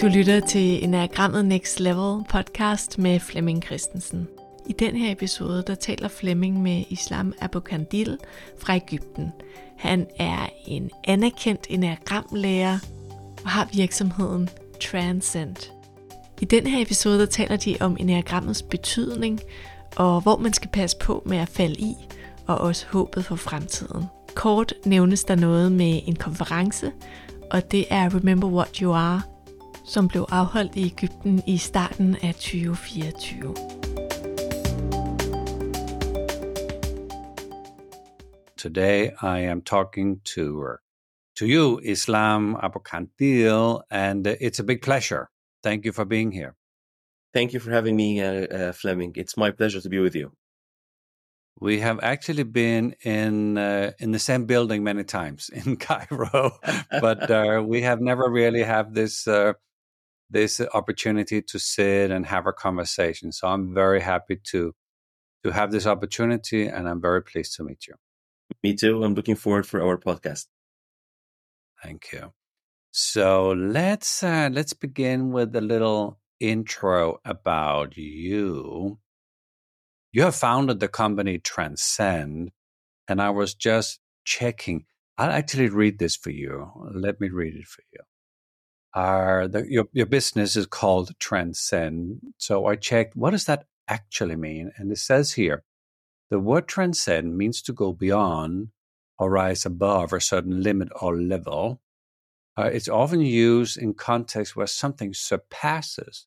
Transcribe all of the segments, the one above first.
Du lytter til Enagrammet Next Level podcast med Flemming Christensen. I den her episode, der taler Flemming med Islam Abu Kandil fra Ægypten. Han er en anerkendt enagramlærer og har virksomheden Transcend. I den her episode, der taler de om enagrammets betydning, og hvor man skal passe på med at falde i, og også håbet for fremtiden. Kort nævnes der noget med en konference, og det er Remember What You Are, som blev afholdt i Ægypten i starten af 2024. Today I am talking to uh, to you, Islam Abokandil, and uh, it's a big pleasure. Thank you for being here. Thank you for having me, uh, uh, Flemming. It's my pleasure to be with you. We have actually been in uh, in the same building many times in Cairo, but uh, we have never really had this uh, this opportunity to sit and have a conversation. So I'm very happy to to have this opportunity, and I'm very pleased to meet you. Me too. I'm looking forward for our podcast. Thank you. So let's uh, let's begin with a little intro about you. You have founded the company Transcend, and I was just checking. I'll actually read this for you. Let me read it for you. Our, the, your, your business is called Transcend. So I checked, what does that actually mean? And it says here, the word transcend means to go beyond or rise above a certain limit or level. Uh, it's often used in contexts where something surpasses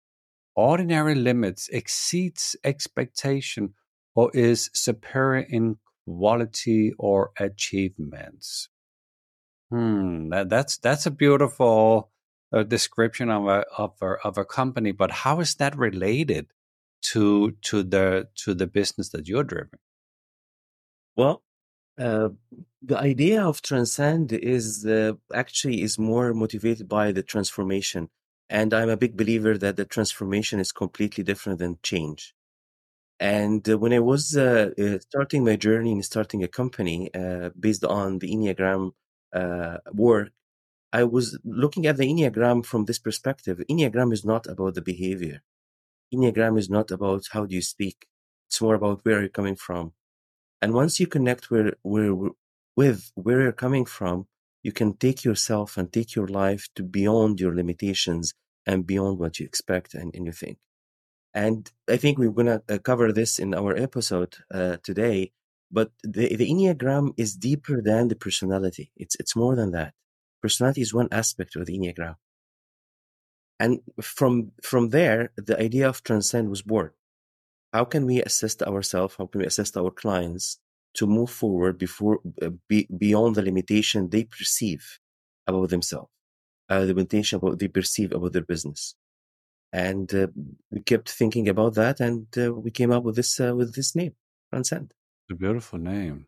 ordinary limits, exceeds expectation, or is superior in quality or achievements. Hmm, that, that's that's a beautiful uh, description of a, of a of a company, but how is that related to to the to the business that you're driving? Well, uh, the idea of transcend is uh, actually is more motivated by the transformation, and I'm a big believer that the transformation is completely different than change. And uh, when I was uh, uh, starting my journey in starting a company uh, based on the Enneagram work, I was looking at the Enneagram from this perspective. Enneagram is not about the behavior. Enneagram is not about how do you speak. It's more about where you're coming from. And once you connect where, where, with where you're coming from, you can take yourself and take your life to beyond your limitations and beyond what you expect and, and you think. And I think we're going to uh, cover this in our episode uh, today. But the, the Enneagram is deeper than the personality. It's, it's more than that. Personality is one aspect of the Enneagram. And from, from there, the idea of transcend was born. How can we assist ourselves? How can we assist our clients to move forward before, uh, be, beyond the limitation they perceive about themselves, uh, the limitation about they perceive about their business? and uh, we kept thinking about that and uh, we came up with this uh, with this name transcend a beautiful name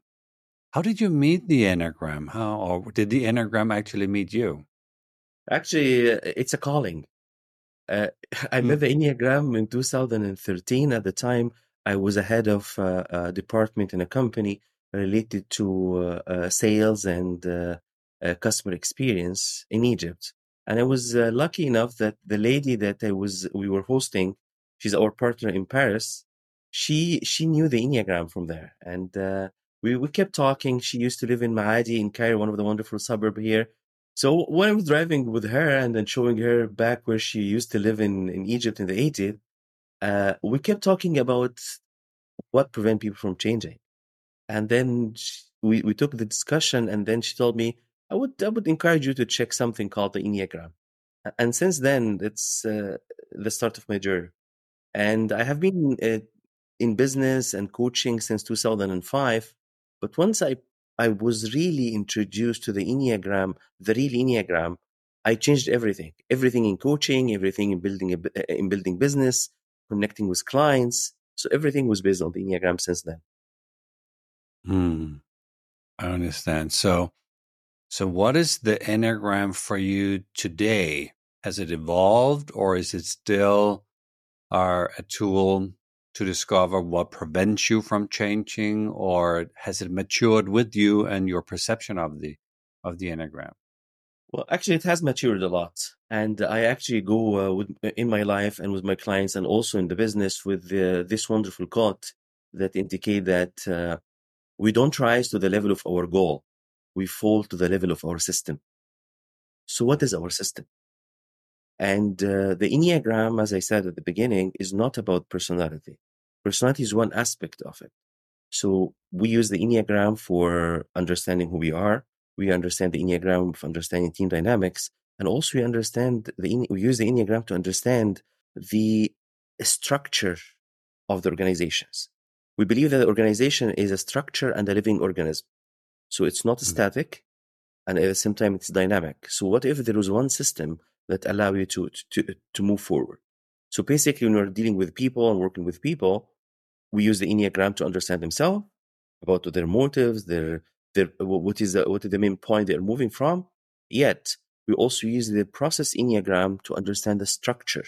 how did you meet the enneagram? How or did the enneagram actually meet you? Actually uh, it's a calling. Uh, i met the enneagram in 2013 at the time. I was a head of uh, a department in a company related to sales and customer experience in egypt. And I was uh, lucky enough that the lady that I was we were hosting, she's our partner in Paris. She she knew the Enneagram from there, and uh, we we kept talking. She used to live in Maadi in Cairo, one of the wonderful suburb here. So when I was driving with her and then showing her back where she used to live in in Egypt in the 80s, uh, we kept talking about what prevent people from changing. And then she, we we took the discussion, and then she told me, I would I would encourage you to check something called the Enneagram. And since then, it's uh, the start of my journey. And I have been uh, in business and coaching since 2005. But once I I was really introduced to the Enneagram, the real Enneagram, I changed everything. Everything in coaching, everything in building a, uh, in building business, connecting with clients. So everything was based on the Enneagram since then. Hmm. I understand. So so, what is the Enneagram for you today? Has it evolved or is it still uh, a tool to discover what prevents you from changing or has it matured with you and your perception of the of the Enneagram? Well, actually, it has matured a lot, and I actually go uh, with in my life and with my clients, and also in the business with uh, this wonderful quote that indicate that uh, we don't rise to the level of our goal, we fall to the level of our system. So, what is our system? And uh, the Enneagram, as I said at the beginning, is not about personality. Personality is one aspect of it. So we use the Enneagram for understanding who we are. We understand the Enneagram for understanding team dynamics. And also we understand the, we use the Enneagram to understand the structure of the organizations. We believe that the organization is a structure and a living organism. So it's not mm-hmm. static and at the same time it's dynamic. So what if there was one system that allow you to, to, to move forward? So basically when we're dealing with people and working with people, we use the enneagram to understand themselves about their motives their their what is the, what is the main point they're moving from yet we also use the process enneagram to understand the structure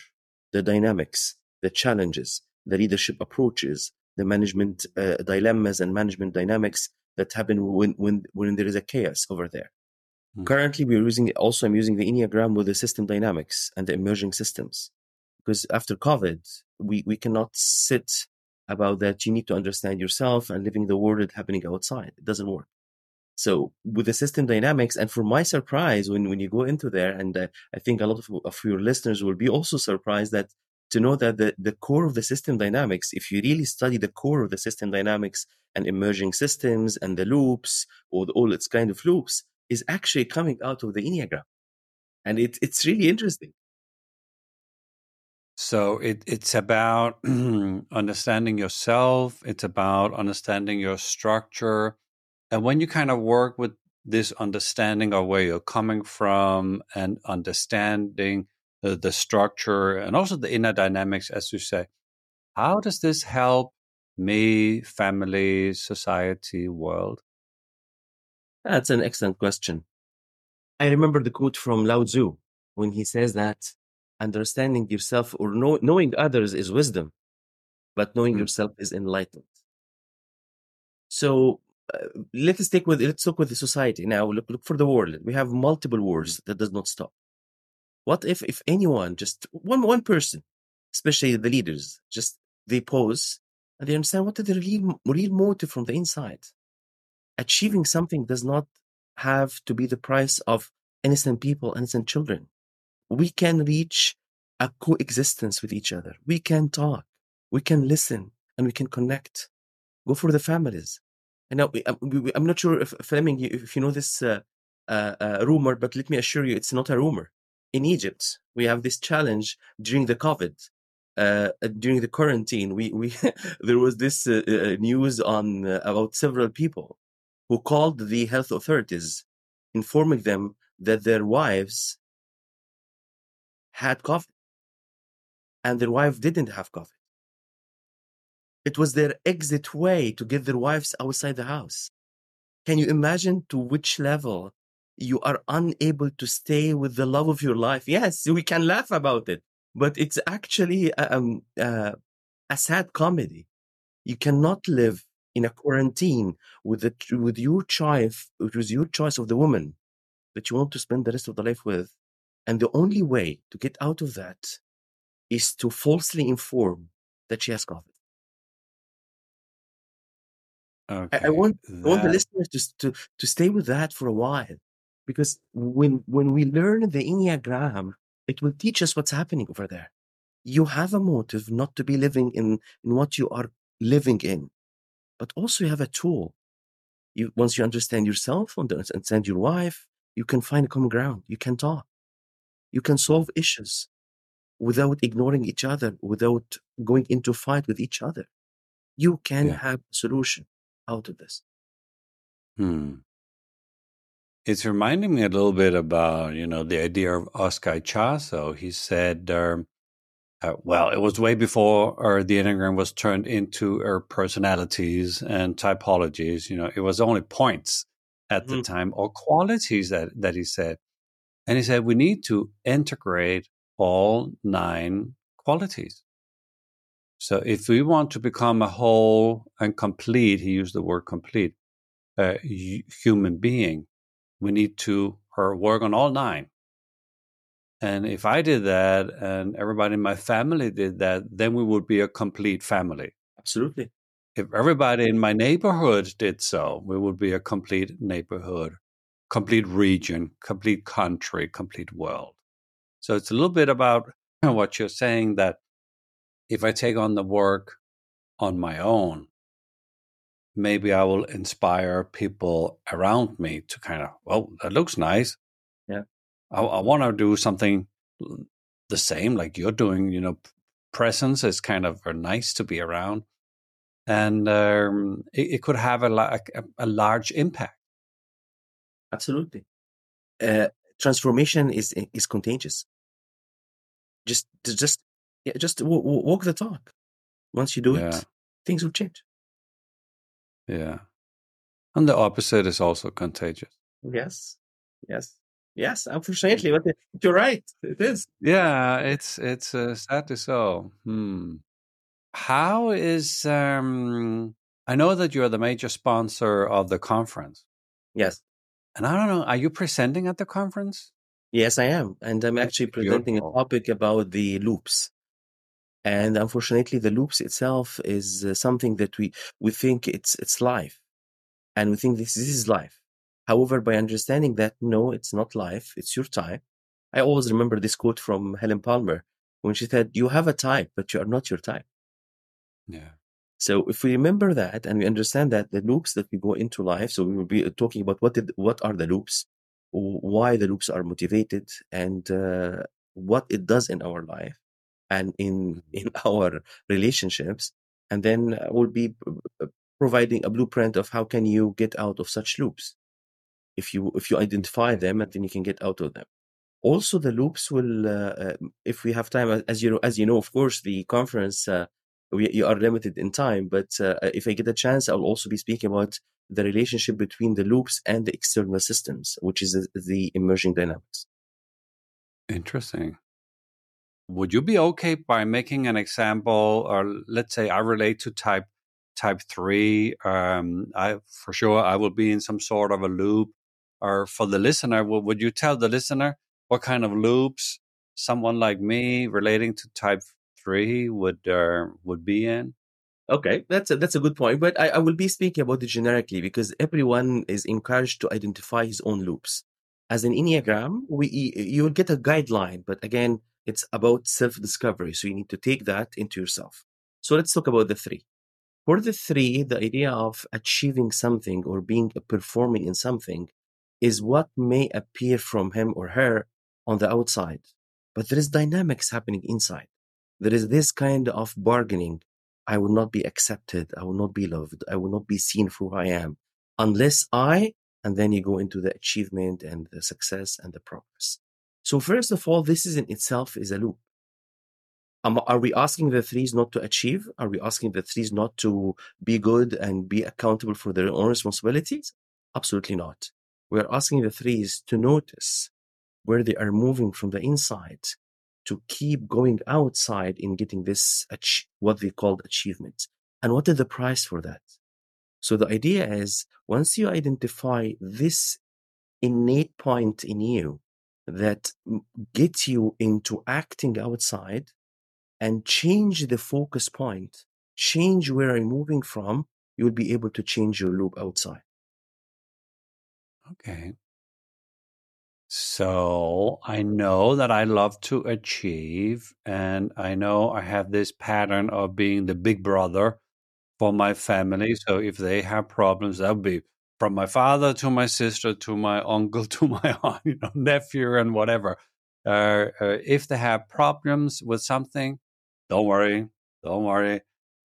the dynamics the challenges the leadership approaches the management uh, dilemmas and management dynamics that happen when when when there is a chaos over there mm-hmm. currently we're using also i'm using the enneagram with the system dynamics and the emerging systems because after covid we we cannot sit about that you need to understand yourself and living the world happening outside. It doesn't work. So with the system dynamics, and for my surprise, when, when you go into there, and uh, I think a lot of, of your listeners will be also surprised that to know that the, the core of the system dynamics, if you really study the core of the system dynamics and emerging systems and the loops or the, all its kind of loops, is actually coming out of the Enneagram. And it, it's really interesting. So it, it's about understanding yourself. It's about understanding your structure. And when you kind of work with this understanding of where you're coming from and understanding the, the structure and also the inner dynamics, as you say, how does this help me, family, society, world? That's an excellent question. I remember the quote from Lao Tzu when he says that understanding yourself or know, knowing others is wisdom, but knowing mm. yourself is enlightenment. So uh, let's take with let's talk with the society now. Look look for the world. We have multiple wars that does not stop. What if if anyone just one one person, especially the leaders, just they pause and they understand what is the real real motive from the inside. Achieving something does not have to be the price of innocent people, innocent children we can reach a coexistence with each other. We can talk, we can listen, and we can connect. Go for the families. And now, I'm not sure if Flemming, if you know this uh, uh, uh, rumor, but let me assure you, it's not a rumor. In Egypt, we have this challenge during the COVID, uh, uh, during the quarantine. We we there was this uh, news on about several people who called the health authorities, informing them that their wives had COVID and their wife didn't have COVID. It was their exit way to get their wives outside the house. Can you imagine to which level you are unable to stay with the love of your life? Yes, we can laugh about it, but it's actually um, uh, a sad comedy. You cannot live in a quarantine with the, with your choice, it was your choice of the woman that you want to spend the rest of the life with, and the only way to get out of that is to falsely inform that she has COVID. Okay. I, I want that... I want the listeners to, to to stay with that for a while, because when when we learn the enneagram, it will teach us what's happening over there. You have a motive not to be living in in what you are living in, but also you have a tool. You once you understand yourself, and understand your wife, you can find a common ground. You can talk. You can solve issues without ignoring each other, without going into fight with each other. You can yeah. have a solution out of this. Hmm. It's reminding me a little bit about, you know, the idea of Oscar Ichazo. He said, um, uh, well, it was way before uh, the Enneagram was turned into uh, personalities and typologies. You know, it was only points at mm-hmm. the time or qualities that, that he said. And he said, we need to integrate all nine qualities. So if we want to become a whole and complete, he used the word complete, uh, human being, we need to or work on all nine. And if I did that and everybody in my family did that, then we would be a complete family. Absolutely. If everybody in my neighborhood did so, we would be a complete neighborhood, complete region, complete country, complete world. So it's a little bit about what you're saying that if I take on the work on my own, maybe I will inspire people around me to kind of, well, that looks nice. I, I want to do something the same like you're doing. You know, presence is kind of nice to be around, and um, it, it, could have a, a, a, large impact. Absolutely, uh, transformation is is contagious. Just just yeah, just walk the talk. Once you do yeah. it, things will change. Yeah. And the opposite is also contagious. Yes. Yes. Yes, unfortunately, but you're right. It is. Yeah, it's it's uh, sadly so. Hmm. How is um? I know that you're the major sponsor of the conference. Yes. And I don't know. Are you presenting at the conference? Yes, I am, and I'm actually presenting Beautiful. a topic about the loops. And unfortunately, the loops itself is uh, something that we we think it's it's life, and we think this, this is life. However, by understanding that no, it's not life, it's your time. I always remember this quote from Helen Palmer when she said, "You have a type, but you are not your type." Yeah. So if we remember that and we understand that the loops that we go into life, so we will be talking about what did, what are the loops, why the loops are motivated, and uh, what it does in our life and in mm-hmm. in our relationships and then uh, we'll be uh, providing a blueprint of how can you get out of such loops if you if you identify them and then you can get out of them. Also the loops will uh, uh, if we have time as you know as you know of course the conference uh, we you are limited in time but uh, if i get a chance i'll also be speaking about the relationship between the loops and the external systems which is the emerging dynamics. Interesting. Would you be okay by making an example or let's say i relate to type type 3 um, i for sure i will be in some sort of a loop or for the listener would you tell the listener what kind of loops someone like me relating to type 3 would uh, would be in okay that's a, that's a good point but I, I will be speaking about it generically because everyone is encouraged to identify his own loops as an enneagram we you will get a guideline but again it's about self discovery. So you need to take that into yourself. So let's talk about the three. For the three, the idea of achieving something or being performing in something is what may appear from him or her on the outside. But there is dynamics happening inside. There is this kind of bargaining. I will not be accepted. I will not be loved. I will not be seen for who I am unless I, and then you go into the achievement and the success and the progress. So first of all, this is in itself is a loop. Um, are we asking the threes not to achieve? Are we asking the threes not to be good and be accountable for their own responsibilities? Absolutely not. We're asking the threes to notice where they are moving from the inside to keep going outside in getting this what they called achievement. And what is the price for that? So the idea is once you identify this innate point in you that gets you into acting outside and change the focus point, change where I'm moving from, you'll be able to change your loop outside. Okay. So I know that I love to achieve, and I know I have this pattern of being the big brother for my family. So if they have problems, that would be from my father to my sister to my uncle to my aunt, you know, nephew and whatever. Uh, uh, if they have problems with something, don't worry, don't worry.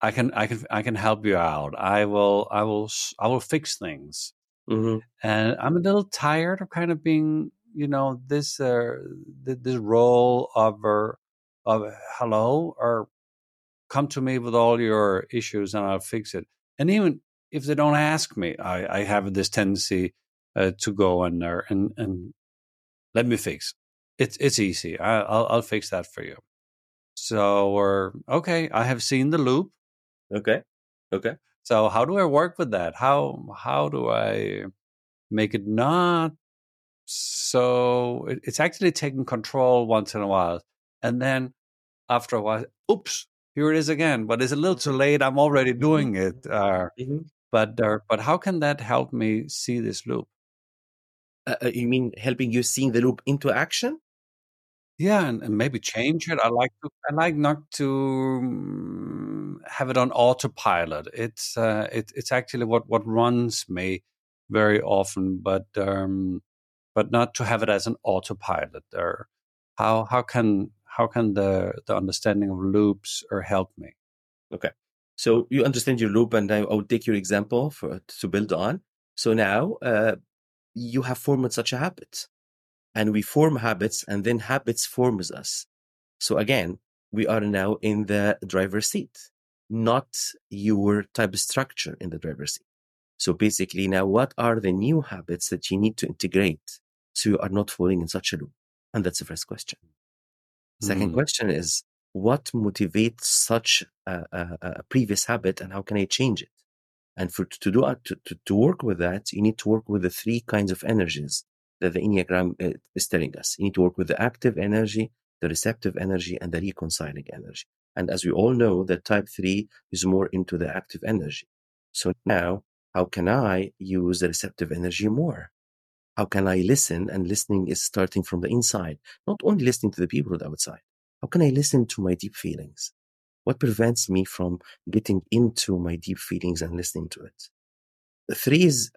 I can, I can, I can help you out. I will, I will, I will fix things. Mm-hmm. And I'm a little tired of kind of being, you know, this, uh, this role of, uh, of hello or come to me with all your issues and I'll fix it. And even if they don't ask me, I, I have this tendency uh, to go in there and, and let me fix. It's it's easy. I, will I'll fix that for you. So, or okay, I have seen the loop. Okay, okay. So, how do I work with that? How how do I make it not So it, it's actually taking control once in a while. And then after a while, oops, here it is again. But it's a little too late. I'm already doing it. Uh, mm-hmm. But uh, but how can that help me see this loop? Uh, uh, you mean helping you seeing the loop into action? Yeah, and, and maybe change it. I like to. I like not to um, have it on autopilot. It's uh, it, it's actually what what runs me very often, but um, but not to have it as an autopilot. Or how how can how can the the understanding of loops or help me? Okay, so you understand your loop, and I, will take your example for to build on. So now uh, you have formed such a habit, and we form habits, and then habits forms us. So again, we are now in the driver's seat, not your type of structure in the driver's seat. So basically, now what are the new habits that you need to integrate so you are not falling in such a loop? And that's the first question. Second mm. question is what motivates such a, a, a, previous habit and how can I change it? And for to do to, to, to work with that, you need to work with the three kinds of energies that the Enneagram uh, is telling us. You need to work with the active energy, the receptive energy, and the reconciling energy. And as we all know, that type three is more into the active energy. So now how can I use the receptive energy more? How can I listen? And listening is starting from the inside, not only listening to the people outside. How can I listen to my deep feelings? What prevents me from getting into my deep feelings and listening to it? The three is,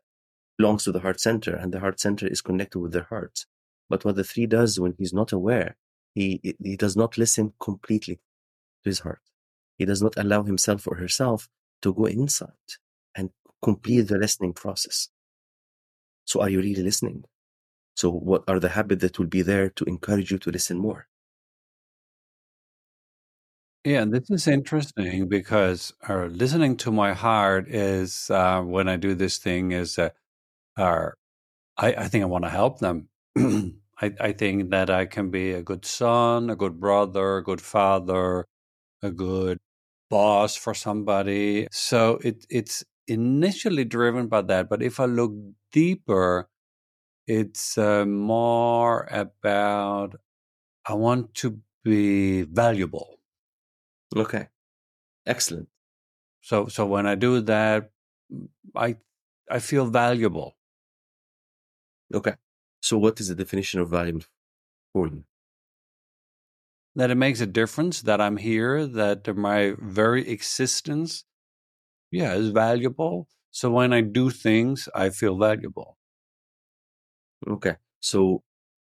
belongs to the heart center, and the heart center is connected with the heart. But what the three does when he's not aware, he, he does not listen completely to his heart. He does not allow himself or herself to go inside and complete the listening process. So are you really listening? So what are the habits that will be there to encourage you to listen more? Yeah, this is interesting because uh, listening to my heart is uh, when I do this thing is uh, uh, I, I think I want to help them. I, I think that I can be a good son, a good brother, a good father, a good boss for somebody. So it it's initially driven by that. But if I look deeper, it's uh, more about I want to be valuable. Okay, excellent. So so when I do that, I I feel valuable. Okay. So what is the definition of valuable for you? That it makes a difference that I'm here, that my very existence yeah, is valuable. So when I do things, I feel valuable. Okay. So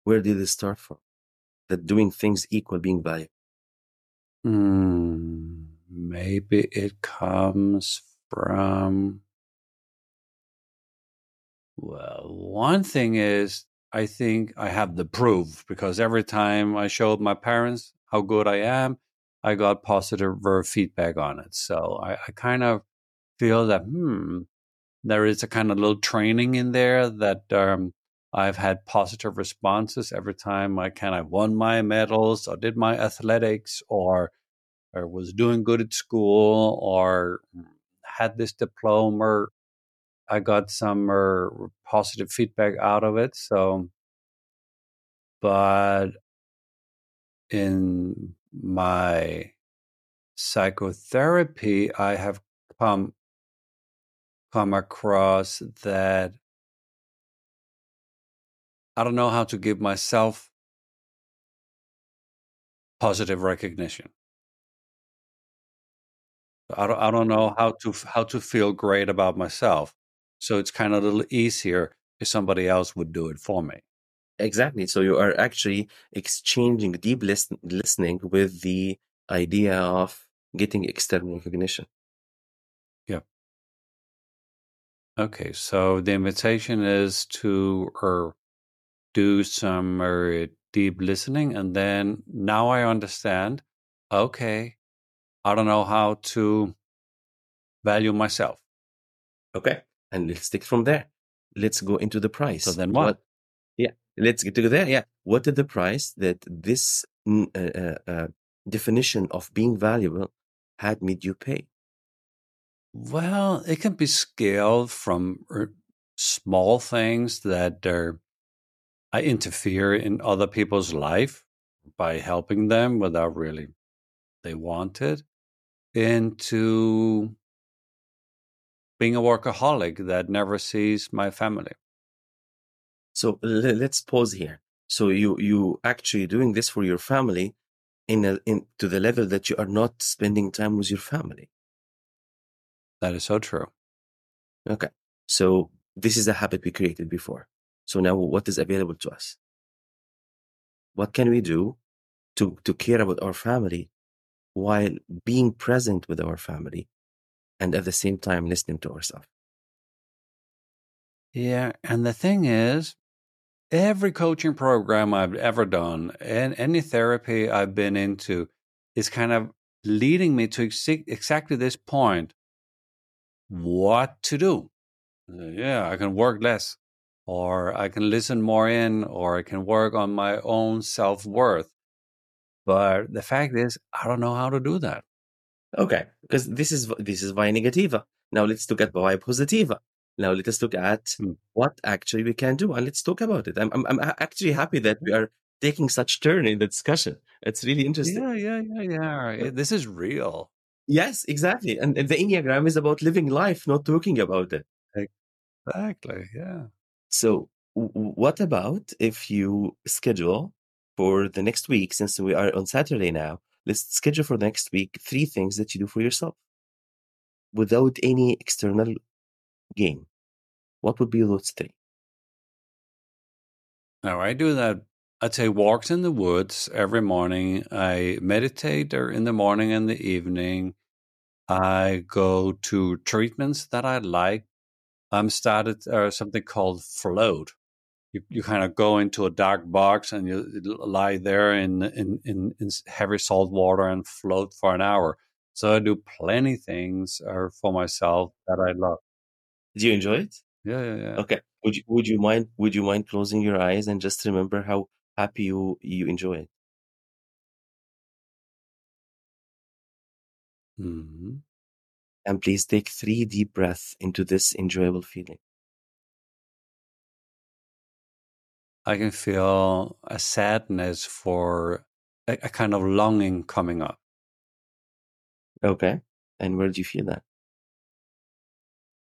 where did it start from? That doing things equal being valuable? Hmm, maybe it comes from. Well, one thing is, I think I have the proof because every time I showed my parents how good I am, I got positive feedback on it. So I, I kind of feel that hmm, there is a kind of little training in there that um, I've had positive responses every time I kind of won my medals or did my athletics or or was doing good at school or had this diploma. I got some uh, positive feedback out of it. So, but in my psychotherapy, I have come come across that I don't know how to give myself positive recognition. I don't, I don't know how to how to feel great about myself. So it's kind of a little easier if somebody else would do it for me. Exactly. So you are actually exchanging deep listen, listening with the idea of getting external recognition. Yeah. Okay, so the invitation is to uh, do some uh, deep listening, and then now I understand. Okay, I don't know how to value myself. Okay, and let's take from there. Let's go into the price. So then what? what yeah, let's get to there. Yeah, what is the price that this uh, uh, uh, definition of being valuable had made you pay? Well, it can be scaled from small things that are I interfere in other people's life by helping them without really they want it into being a workaholic that never sees my family. So let's pause here. So you you actually doing this for your family in a, in to the level that you are not spending time with your family. That is so true. Okay. So this is a habit we created before. So now what is available to us? What can we do to, to care about our family while being present with our family and at the same time listening to ourselves? Yeah. And the thing is, every coaching program I've ever done and any therapy I've been into is kind of leading me to ex- exactly this point what to do. Yeah, I can work less, or I can listen more in, or I can work on my own self worth. But the fact is, I don't know how to do that. Okay, because this is this is via negativa. Now let's look at via positiva. Now let us look at hmm. what actually we can do, and let's talk about it. I'm I'm, I'm actually happy that we are taking such turn in the discussion. It's really interesting. Yeah, yeah, yeah, yeah. This is real. Yes, exactly. And, and the Enneagram is about living life, not talking about it. Exactly. Yeah. So, w- what about if you schedule for the next week, since we are on Saturday now, let's schedule for next week three things that you do for yourself without any external gain. What would be those three? Now, I do that. I'd say walks in the woods every morning. I meditate in the morning and the evening. I go to treatments that I like I'm started uh, something called float. You, you kind of go into a dark box and you lie there in, in, in, in heavy salt water and float for an hour. So I do plenty things uh, for myself that I love. Do you enjoy it? Yeah, yeah, yeah. Okay. Would you would you mind would you mind closing your eyes and just remember how happy you you enjoy it? Mm-hmm. And please take three deep breaths into this enjoyable feeling. I can feel a sadness for a, a kind of longing coming up. Okay. And where do you feel that?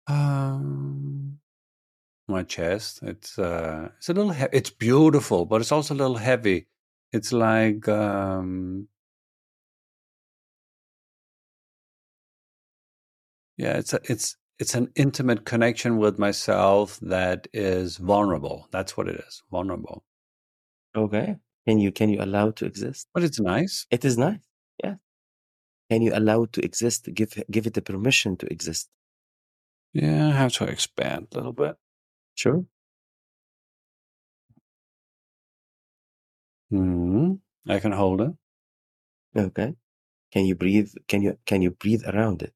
Um, my chest. It's uh, it's a little. He- it's beautiful, but it's also a little heavy. It's like um, Yeah, it's a, it's it's an intimate connection with myself that is vulnerable. That's what it is, vulnerable. Okay. Can you can you allow to exist? But it's nice. It is nice. Yeah. Can you allow to exist? Give give it the permission to exist. Yeah, I have to expand a little bit. Sure. Hmm. I can hold it. Okay. Can you breathe? Can you can you breathe around it?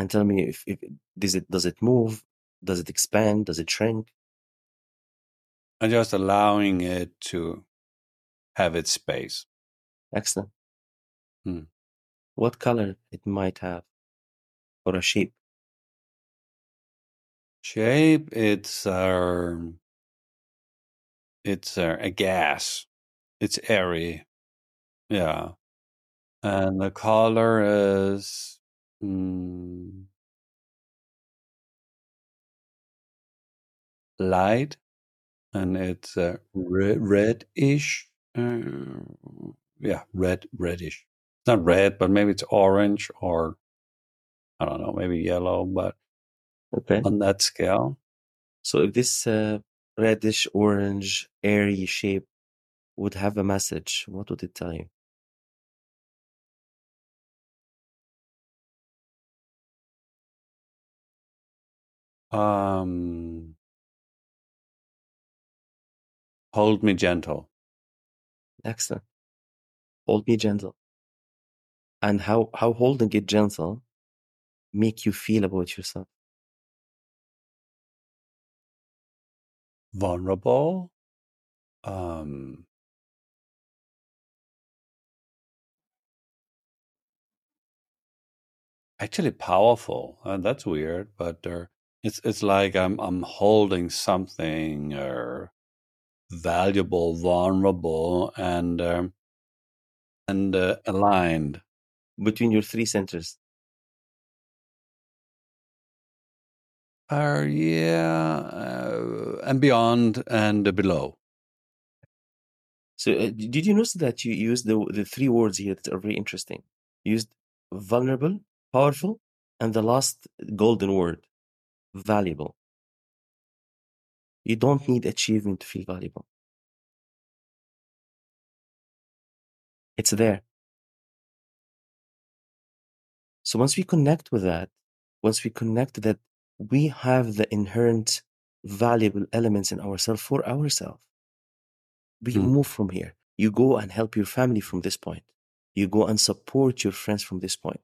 And tell me if, if does it does it move? Does it expand? Does it shrink? And just allowing it to have its space. Excellent. Hmm. what color it might have or a shape shape it's uh, it's uh, a gas. It's airy. Yeah. And the color is Mm. light and it's uh, red, reddish. Uh, yeah, red, reddish. It's not red, but maybe it's orange or I don't know, maybe yellow, but okay. on that scale. So if this uh, reddish, orange, airy shape would have a message, what would it tell you? Um, hold me gentle. Excellent. Hold me gentle. And how how holding it gentle make you feel about yourself? Vulnerable. Um, actually powerful. Uh, that's weird, but uh, It's it's like I'm I'm holding something uh, valuable, vulnerable, and um, and uh, aligned between your three centers. Uh, yeah, uh, and beyond and below. So, uh, did you notice that you used the the three words here that are very interesting? You used vulnerable, powerful, and the last golden word, valuable. You don't need achievement to feel valuable. It's there. So once we connect with that, once we connect that we have the inherent valuable elements in ourselves for ourselves, we Mm. move from here. You go and help your family from this point. You go and support your friends from this point.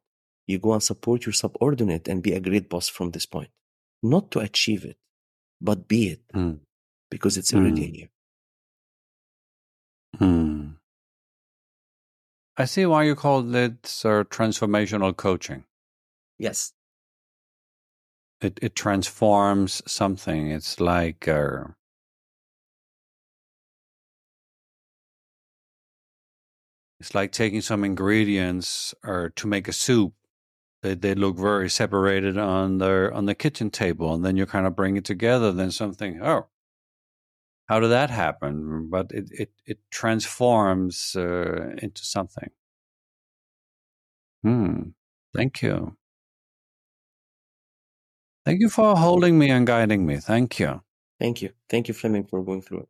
You go and support your subordinate and be a great boss from this point. Not to achieve it, but be it Mm. because it's already Mm. in you. Hmm. I see why you call it uh, transformational coaching. Yes. It it transforms something. It's like uh, it's like taking some ingredients or to make a soup. They they look very separated on the on the kitchen table, and then you kind of bring it together. Then something. Oh, how did that happen? But it it it transforms uh, into something. Hmm. Thank you. Thank you for holding me and guiding me. Thank you. Thank you. Thank you, Flemming, for going through it.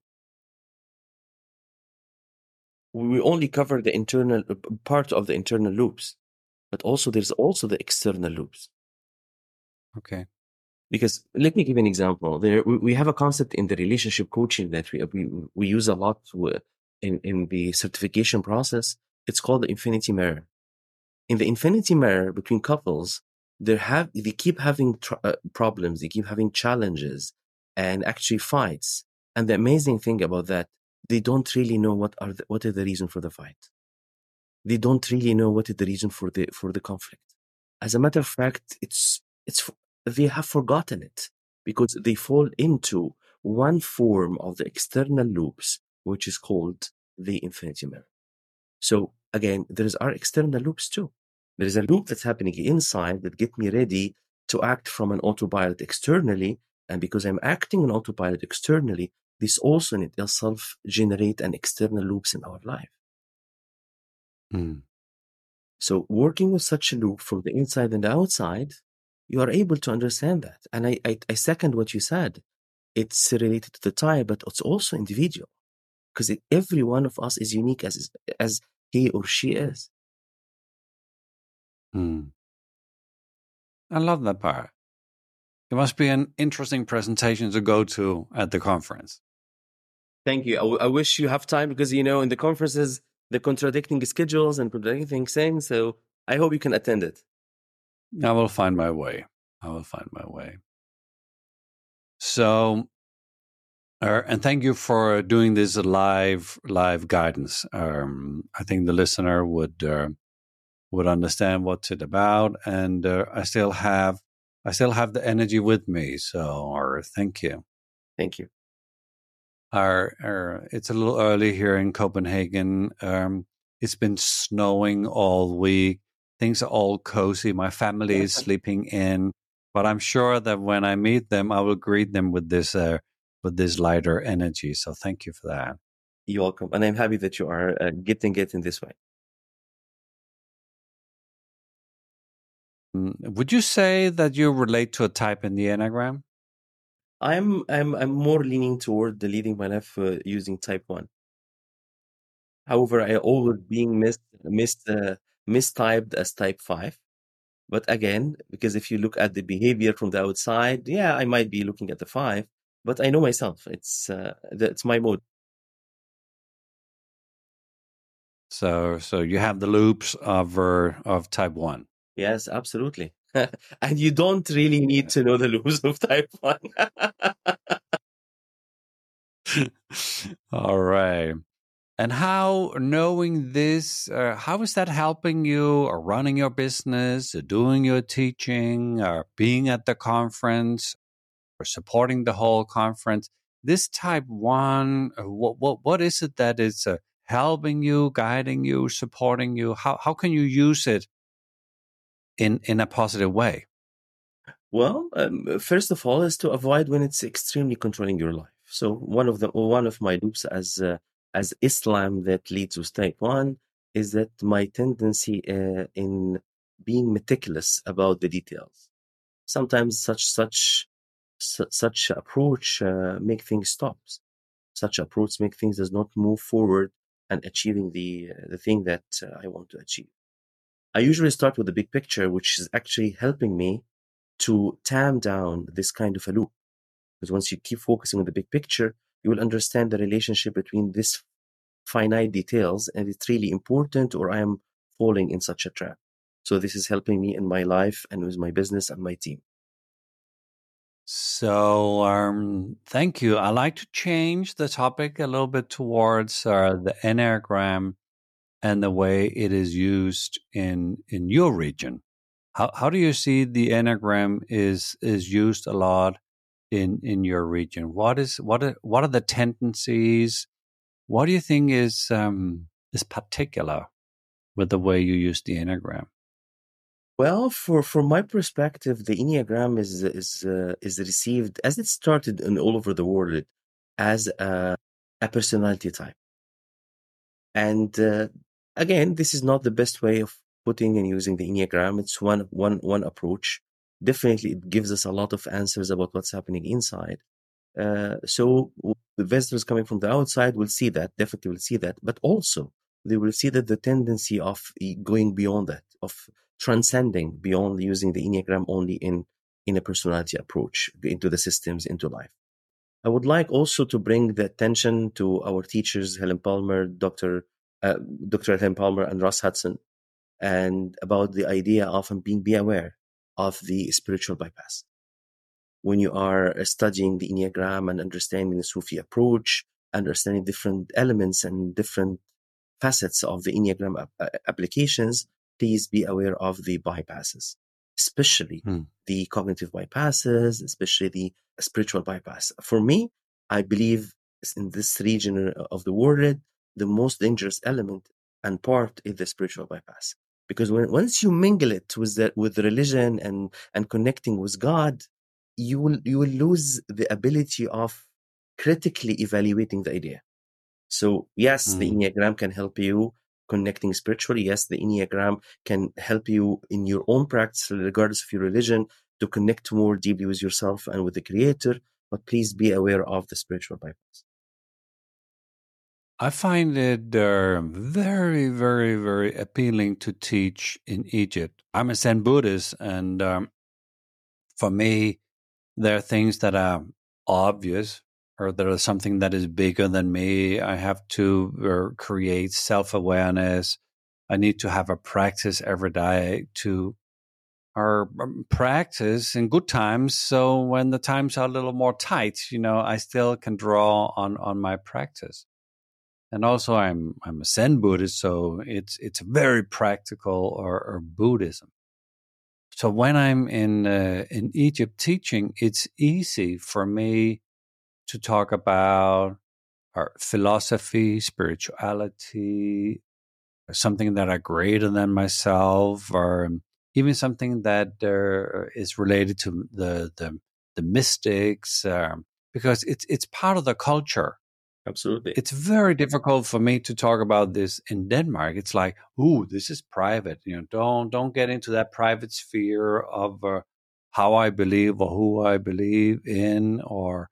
We only cover the internal uh, part of the internal loops, but also there's also the external loops. Okay. Because let me give you an example. There, we, have a concept in the relationship coaching that we we, we use a lot with, in in the certification process. It's called the infinity mirror. In the infinity mirror between couples, they have they keep having tr- uh, problems, they keep having challenges, and actually fights. And the amazing thing about that, they don't really know what are the, what is the reason for the fight. They don't really know what is the reason for the for the conflict. As a matter of fact, it's it's they have forgotten it because they fall into one form of the external loops, which is called the infinity mirror. So again, there is our external loops too. There is a loop that's happening inside that get me ready to act from an autopilot externally. And because I'm acting on autopilot externally, this also in itself generate an external loops in our life. Hmm. So working with such a loop from the inside and the outside, you are able to understand that. And I, I, I second what you said. It's related to the type, but it's also individual because every one of us is unique as as he or she is. Hmm. I love that part. It must be an interesting presentation to go to at the conference. Thank you. I, w- I wish you have time because you know in the conferences the contradicting schedules and contradicting things. So I hope you can attend it. I will find my way. I will find my way. So, uh, and thank you for doing this live live guidance. Um, I think the listener would uh, would understand what's it about, and uh, I still have I still have the energy with me. So, thank you. Thank you. Our, our, it's a little early here in Copenhagen. Um, it's been snowing all week. Things are all cozy. My family is sleeping in, but I'm sure that when I meet them, I will greet them with this uh, with this lighter energy. So thank you for that. You're welcome, and I'm happy that you are uh, getting it in this way. Mm, Would you say that you relate to a type in the enneagram? I'm I'm I'm more leaning toward the leading my life uh, using type one. However, I always being mis mis uh, mistyped as type five. But again, because if you look at the behavior from the outside, yeah, I might be looking at the five, but I know myself. It's uh, that's my mode. So, so you have the loops of uh, of type one. Yes, absolutely. and you don't really need to know the rules of type one. All right. And how knowing this, uh, how is that helping you or running your business, or doing your teaching, or being at the conference? or supporting the whole conference. This type one, uh, what what what is it that is uh, helping you, guiding you, supporting you? How how can you use it in in a positive way? Well, um, first of all, is to avoid when it's extremely controlling your life. So one of the one of my loops as uh, as Islam that leads with type one is that my tendency uh, in being meticulous about the details. Sometimes such such such approach uh, make things stop. Such approach make things does not move forward and achieving the uh, the thing that uh, I want to achieve. I usually start with the big picture, which is actually helping me to tam down this kind of a loop. Because once you keep focusing on the big picture, you will understand the relationship between this finite details and it's really important or I am falling in such a trap. So this is helping me in my life and with my business and my team. So, um, thank you. I like to change the topic a little bit towards uh, the Enneagram and the way it is used in in your region. How how do you see the Enneagram is is used a lot in in your region? What is what are, what are the tendencies? What do you think is um, is particular with the way you use the Enneagram? Well, for from my perspective, the Enneagram is is uh, is received as it started in all over the world as a, a personality type, and uh, again, this is not the best way of putting and using the Enneagram. It's one one one approach. Definitely, it gives us a lot of answers about what's happening inside. Uh, so the visitors coming from the outside will see that, definitely will see that, but also they will see that the tendency of going beyond that, of transcending beyond using the Enneagram only in, in a personality approach into the systems, into life. I would like also to bring the attention to our teachers, Helen Palmer, Dr. Uh, Dr. Helen Palmer and Russ Hudson, and about the idea of being be aware of the spiritual bypass. When you are studying the Enneagram and understanding the Sufi approach, understanding different elements and different facets of the Enneagram ap- applications, please be aware of the bypasses, especially hmm. the cognitive bypasses, especially the spiritual bypass. For me, I believe in this region of the world, the most dangerous element and part is the spiritual bypass. Because when, once you mingle it with the, with religion and, and connecting with God, you will, you will lose the ability of critically evaluating the idea. So yes, mm. the. Enneagram can help you connecting spiritually. Yes, the Enneagram can help you in your own practice, regardless of your religion, to connect more deeply with yourself and with the Creator. But please be aware of the spiritual bypass. I find it uh, very, very, very appealing to teach in Egypt. I'm a Zen Buddhist, and um, for me, there are things that are obvious or there is something that is bigger than me. I have to uh, create self awareness. I need to have a practice every day to or um, practice in good times. So when the times are a little more tight, you know, I still can draw on on my practice. And also, I'm I'm a Zen Buddhist, so it's it's very practical or, or Buddhism. So when I'm in uh, in Egypt teaching, it's easy for me to talk about our philosophy, spirituality, something that are greater than myself, or even something that uh, is related to the the, the mystics, um, because it's it's part of the culture. Absolutely, it's very difficult for me to talk about this in Denmark. It's like, ooh, this is private. You know, don't don't get into that private sphere of uh, how I believe or who I believe in, or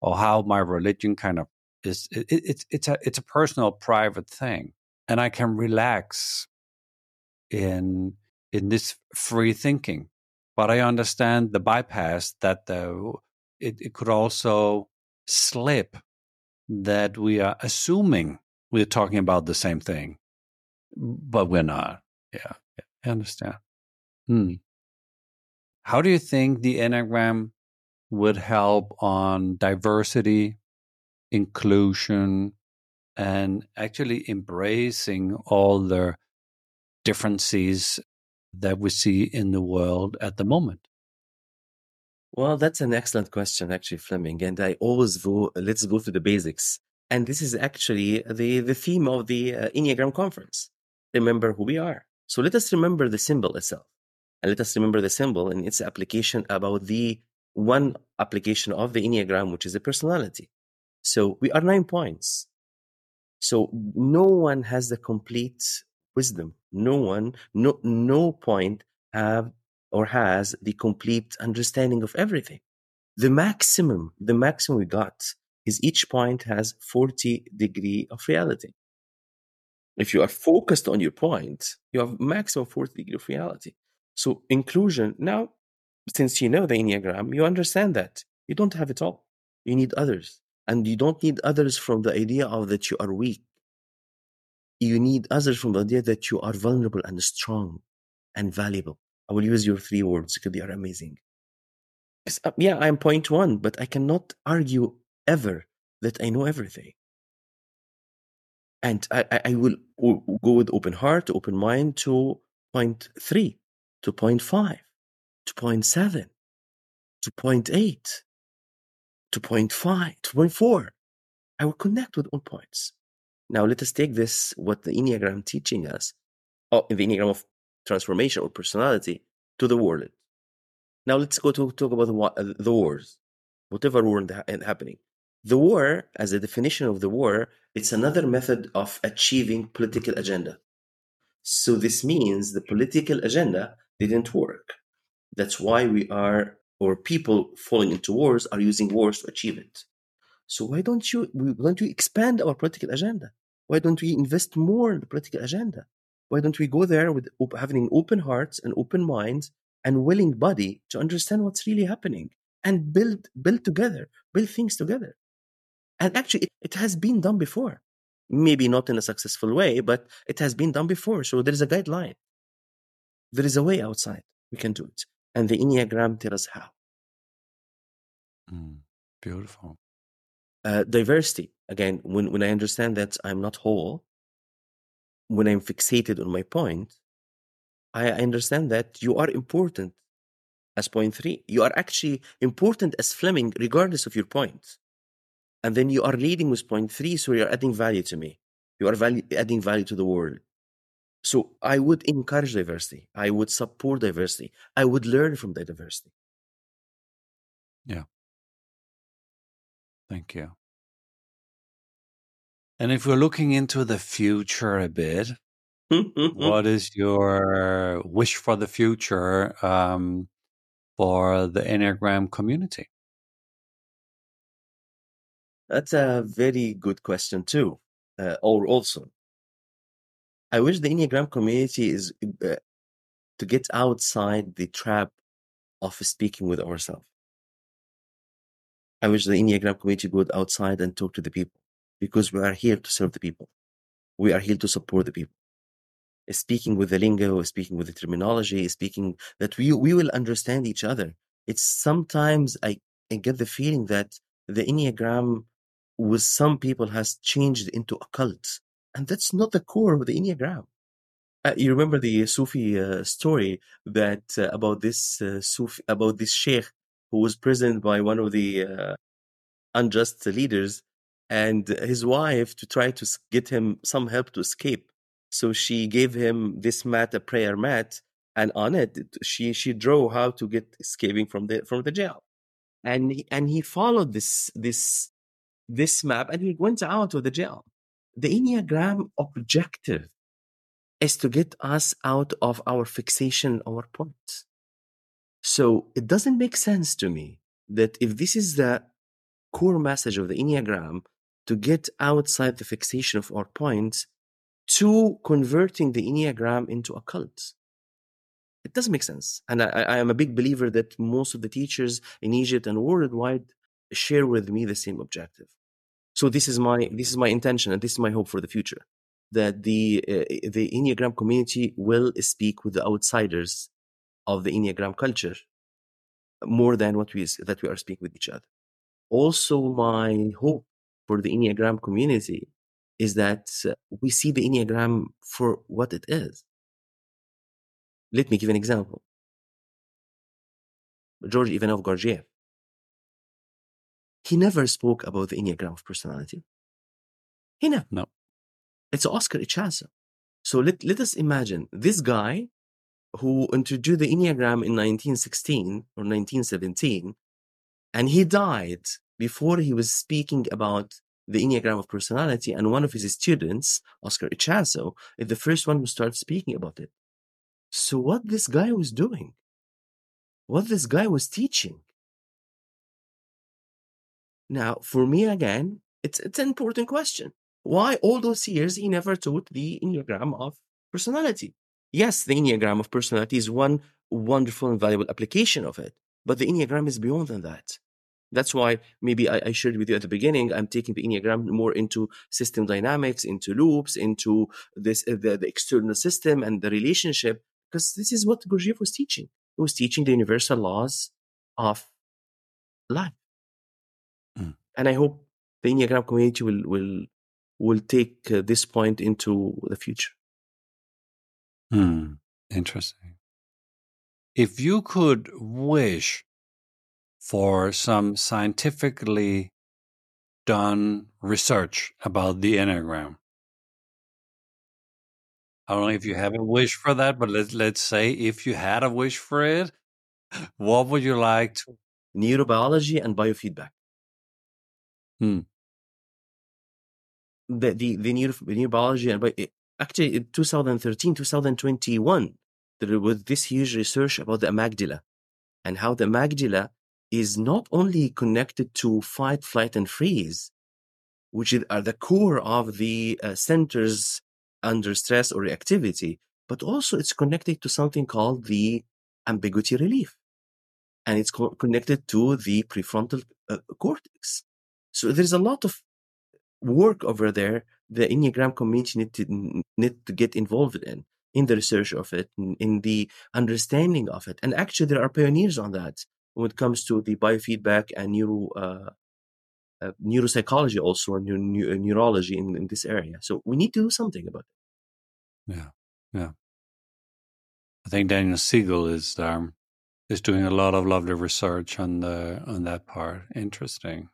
or how my religion kind of is it, it's it's a it's a personal private thing and i can relax in in this free thinking but i understand the bypass that the it, it could also slip that we are assuming we're talking about the same thing but we're not yeah, i understand hmm. how do you think the enneagram would help on diversity, inclusion, and actually embracing all the differences that we see in the world at the moment. Well, that's an excellent question, actually, Flemming. And I always go, let's go to the basics. And this is actually the, the theme of the uh, Enneagram conference. Remember who we are. So let us remember the symbol itself. And let us remember the symbol and its application about the one application of the Enneagram, which is the personality. So we are nine points. So no one has the complete wisdom. No one, no, no point have or has the complete understanding of everything. The maximum, the maximum we got is each point has 40 degree of reality. If you are focused on your point, you have maximum 40 degree of reality. So inclusion, now, since you know the Enneagram, you understand that you don't have it all. You need others. And you don't need others from the idea of that you are weak. You need others from the idea that you are vulnerable and strong and valuable. I will use your three words because they are amazing. Uh, yeah, I'm point one, but I cannot argue ever that I know everything. And I, I will go with open heart, open mind to point three, to point five, to point seven, to point eight, to point five, to point four. I will connect with all points. Now let us take this, what the Enneagram teaching us, oh, the Enneagram of transformation or personality to the world. Now let's go to talk about the, uh, the wars, whatever war happening. The war, as a definition of the war, it's another method of achieving political agenda. So this means the political agenda didn't work. That's why we are, or people falling into wars are using wars to achieve it. So why don't you, why don't we expand our political agenda? Why don't we invest more in the political agenda? Why don't we go there with having open hearts and open minds and willing body to understand what's really happening and build build together, build things together? And actually, it, it has been done before. Maybe not in a successful way, but it has been done before. So there is a guideline. There is a way outside. We can do it. And the Enneagram tells us how. Mm, beautiful. Uh, diversity. Again, when, when I understand that I'm not whole, when I'm fixated on my point, I understand that you are important as point three. You are actually important as Flemming, regardless of your point. And then you are leading with point three, so you're adding value to me. You are value, adding value to the world. So I would encourage diversity. I would support diversity. I would learn from the diversity. Yeah. Thank you. And if we're looking into the future a bit, what is your wish for the future um, for the Enneagram community? That's a very good question too. Uh, or also, I wish the Enneagram community is uh, to get outside the trap of speaking with ourselves. I wish the Enneagram community would outside and talk to the people because we are here to serve the people. We are here to support the people. Speaking with the lingo, speaking with the terminology, speaking that we, we will understand each other. It's sometimes I, I get the feeling that the Enneagram with some people has changed into a cult. And that's not the core of the Enneagram. Uh, you remember the Sufi uh, story that uh, about this uh, Sufi, about this sheikh who was prisoned by one of the uh, unjust leaders and his wife to try to get him some help to escape. So she gave him this mat, a prayer mat, and on it she she drew how to get escaping from the from the jail. And he, and he followed this this this map and he went out of the jail. The Enneagram objective is to get us out of our fixation, our points. So it doesn't make sense to me that if this is the core message of the Enneagram, to get outside the fixation of our points to converting the Enneagram into a cult. It doesn't make sense. And I, I am a big believer that most of the teachers in Egypt and worldwide share with me the same objective. So this is my this is my intention and this is my hope for the future that the uh, the Enneagram community will speak with the outsiders of the Enneagram culture more than what we that we are speaking with each other. Also, my hope for the Enneagram community is that uh, we see the Enneagram for what it is. Let me give an example. George Ivanov Gurdjieff. He never spoke about the Enneagram of personality. He never. No. It's Oscar Ichazo. So let, let us imagine this guy who introduced the Enneagram in 1916 or 1917, and he died before he was speaking about the Enneagram of personality. And one of his students, Oscar Ichazo, is the first one who started speaking about it. So what this guy was doing, what this guy was teaching. Now, for me again, it's it's an important question. Why all those years he never taught the Enneagram of personality? Yes, the Enneagram of personality is one wonderful and valuable application of it, but the Enneagram is beyond than that. That's why maybe I, I, shared with you at the beginning. I'm taking the Enneagram more into system dynamics, into loops, into this uh, the, the external system and the relationship, because this is what Gurdjieff was teaching. He was teaching the universal laws of life, mm. and I hope the Enneagram community will will will take uh, this point into the future. Hmm. Interesting. If you could wish for some scientifically done research about the Enneagram, I don't know if you have a wish for that, but let's let's say if you had a wish for it, what would you like to? Neurobiology and biofeedback. Hmm. The the the neuro, neurobiology and bio, actually in 2013, 2021, there was this huge research about the amygdala and how the amygdala is not only connected to fight, flight, and freeze, which are the core of the uh, centers under stress or reactivity, but also it's connected to something called the ambiguity relief. And it's co- connected to the prefrontal uh, cortex. So there's a lot of work over there the Enneagram community need to, need to get involved in, in the research of it, in, in the understanding of it. And actually, there are pioneers on that when it comes to the biofeedback and neuro, uh, uh, neuropsychology also and neuro, neurology in, in this area. So we need to do something about it. Yeah, yeah. I think Daniel Siegel is um, is doing a lot of lovely research on the on that part. Interesting.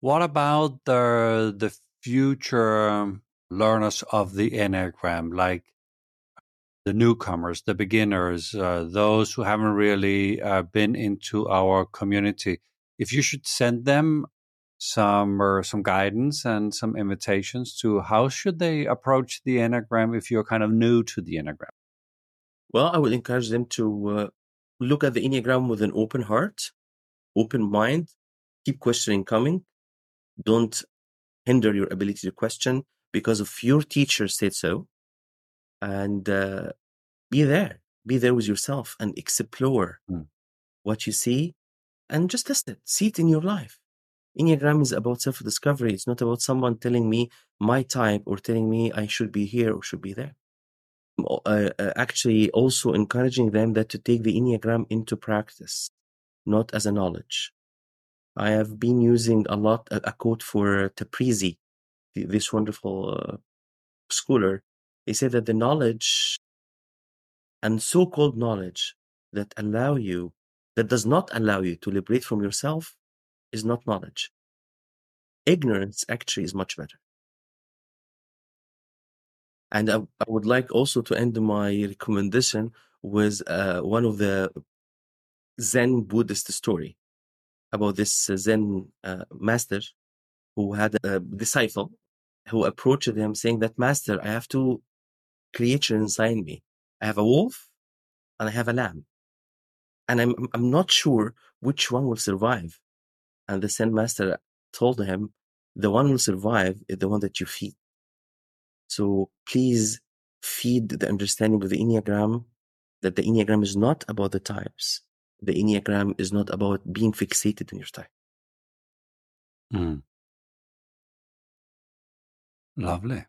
What about the the future learners of the Enneagram, like the newcomers, the beginners, uh, those who haven't really uh, been into our community, if you should send them some or some guidance and some invitations to how should they approach the Enneagram if you're kind of new to the Enneagram? Well, I would encourage them to uh, look at the Enneagram with an open heart, open mind, keep questioning coming. Don't hinder your ability to question because of your teacher said so. And uh, be there, be there with yourself and explore mm. what you see and just test it, see it in your life. Enneagram is about self discovery. It's not about someone telling me my type or telling me I should be here or should be there. Uh, uh, actually, also encouraging them that to take the Enneagram into practice, not as a knowledge. I have been using a lot a, a quote for Tabrizi, this wonderful uh, scholar. He said that the knowledge and so-called knowledge that allow you, that does not allow you to liberate from yourself, is not knowledge. Ignorance actually is much better. And I, I would like also to end my recommendation with uh, one of the Zen Buddhist story about this Zen uh, master who had a disciple who approached him saying that master, I have two creatures inside me. I have a wolf and I have a lamb. And I'm, I'm not sure which one will survive. And the Zen master told him, the one will survive is the one that you feed. So please feed the understanding of the Enneagram that the Enneagram is not about the types the Enneagram is not about being fixated on your type. Mm. Lovely.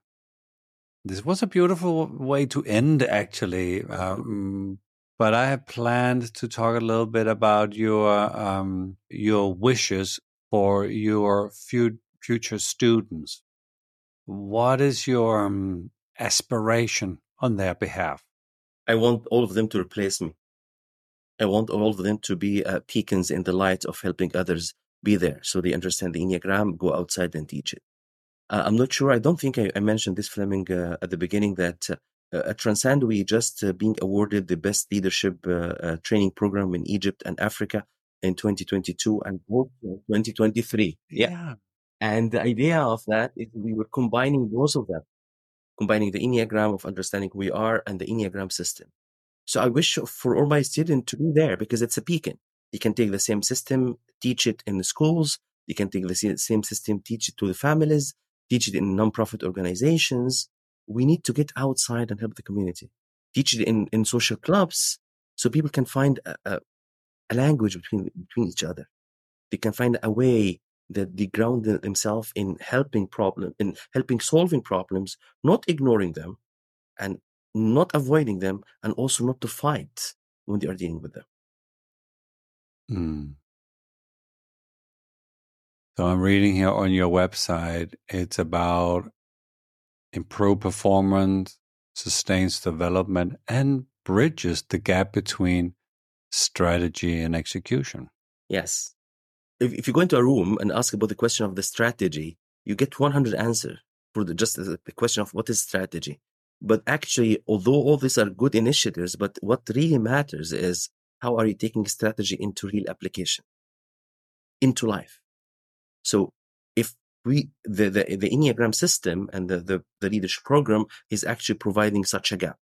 This was a beautiful way to end, actually. Um, but I have planned to talk a little bit about your um, your wishes for your fu- future students. What is your um, aspiration on their behalf? I want all of them to replace me. I want all of them to be uh, in the light of helping others be there so they understand the Enneagram, go outside and teach it. Uh, I'm not sure. I don't think I, I mentioned this, Flemming, uh, at the beginning that uh, at Transcend, we just uh, being awarded the best leadership uh, uh, training program in Egypt and Africa in 2022 and 2023. Yeah. yeah. And the idea of that is we were combining both of them, combining the Enneagram of understanding who we are and the Enneagram system. So I wish for all my students to be there because it's a beacon. You can take the same system, teach it in the schools. You can take the same system, teach it to the families, teach it in nonprofit organizations. We need to get outside and help the community. Teach it in, in social clubs so people can find a, a, a language between, between each other. They can find a way that they ground themselves in helping problem in helping solving problems, not ignoring them and not avoiding them, and also not to fight when they are dealing with them. Mm. So I'm reading here on your website, it's about improve performance, sustains development, and bridges the gap between strategy and execution. Yes. If, if you go into a room and ask about the question of the strategy, you get 100 answer for the, just the question of what is strategy. But actually, although all these are good initiatives, but what really matters is how are you taking strategy into real application, into life? So if we, the, the, the Enneagram system and the, the, the leadership program is actually providing such a gap,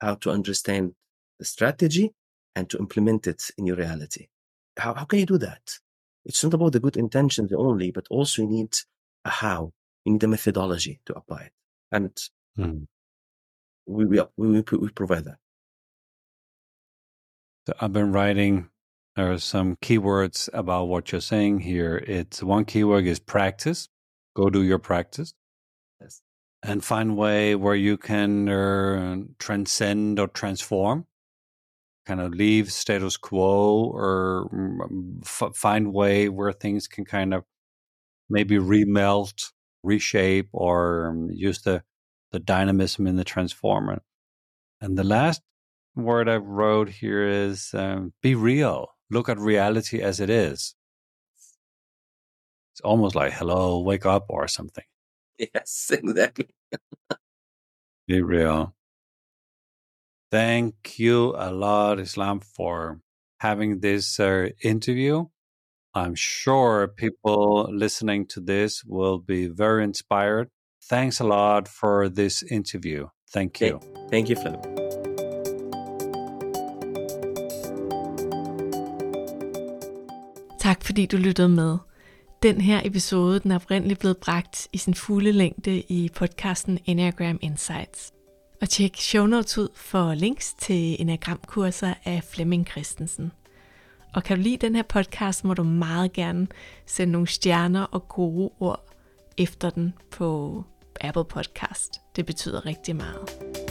how to understand the strategy and to implement it in your reality. How, how can you do that? It's not about the good intentions only, but also you need a how. You need a methodology to apply it. And mm. we, we, we, we provide that. So I've been writing there are some keywords about what you're saying here. It's one keyword is practice. Go do your practice. Yes. And find way where you can uh, transcend or transform, kind of leave status quo or mm, f- find way where things can kind of maybe remelt, reshape, or um, use the, the dynamism in the transformer. And the last word I wrote here is um, be real look at reality as it is. It's almost like, hello, wake up or something. Yes, exactly. Be real. Thank you a lot, Islam, for having this uh, interview. I'm sure people listening to this will be very inspired. Thanks a lot for this interview. Thank you. Thank you, Philip. Tak fordi du lyttede med. Den her episode den er oprindeligt blevet bragt i sin fulde længde i podcasten Enneagram Insights. Og tjek show notes ud for links til Enneagram-kurser af Flemming Christensen. Og kan du lide den her podcast, må du meget gerne sende nogle stjerner og gode ord efter den på Apple Podcast. Det betyder rigtig meget.